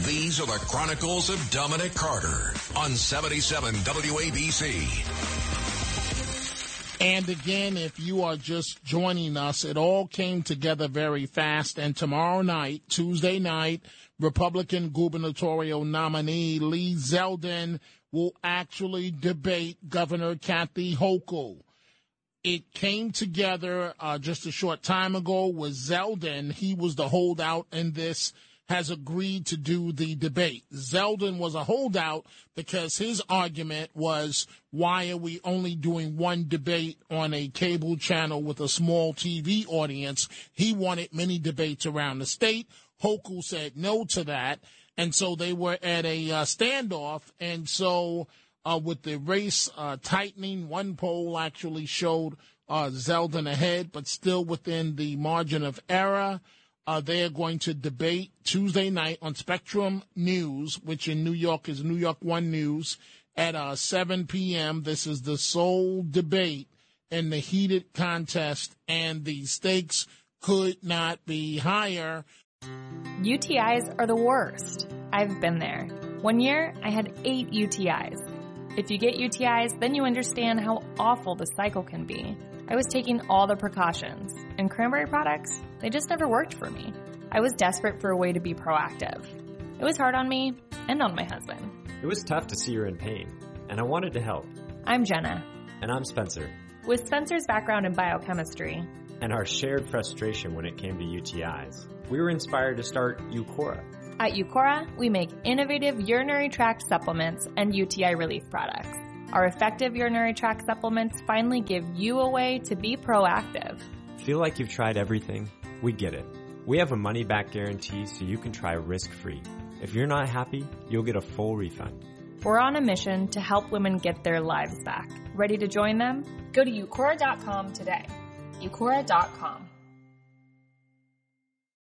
These are the Chronicles of Dominic Carter on 77 WABC. And again, if you are just joining us, it all came together very fast. And tomorrow night, Tuesday night, Republican gubernatorial nominee Lee Zeldin will actually debate Governor Kathy Hochul. It came together uh, just a short time ago with Zeldin. He was the holdout in this has agreed to do the debate. Zeldin was a holdout because his argument was, why are we only doing one debate on a cable channel with a small TV audience? He wanted many debates around the state. Hochul said no to that. And so they were at a uh, standoff. And so uh, with the race uh, tightening, one poll actually showed uh, Zeldin ahead, but still within the margin of error. Uh, they are going to debate Tuesday night on Spectrum News, which in New York is New York One News, at uh, 7 p.m. This is the sole debate in the heated contest, and the stakes could not be higher. UTIs are the worst. I've been there. One year, I had eight UTIs. If you get UTIs, then you understand how awful the cycle can be. I was taking all the precautions, and cranberry products, they just never worked for me. I was desperate for a way to be proactive. It was hard on me and on my husband. It was tough to see her in pain, and I wanted to help. I'm Jenna. And I'm Spencer. With Spencer's background in biochemistry and our shared frustration when it came to UTIs, we were inspired to start Uqora. At Uqora, we make innovative urinary tract supplements and UTI relief products. Our effective urinary tract supplements finally give you a way to be proactive. Feel like you've tried everything? We get it. We have a money back guarantee so you can try risk free. If you're not happy, you'll get a full refund. We're on a mission to help women get their lives back. Ready to join them? Go to uqora.com today. uqora.com.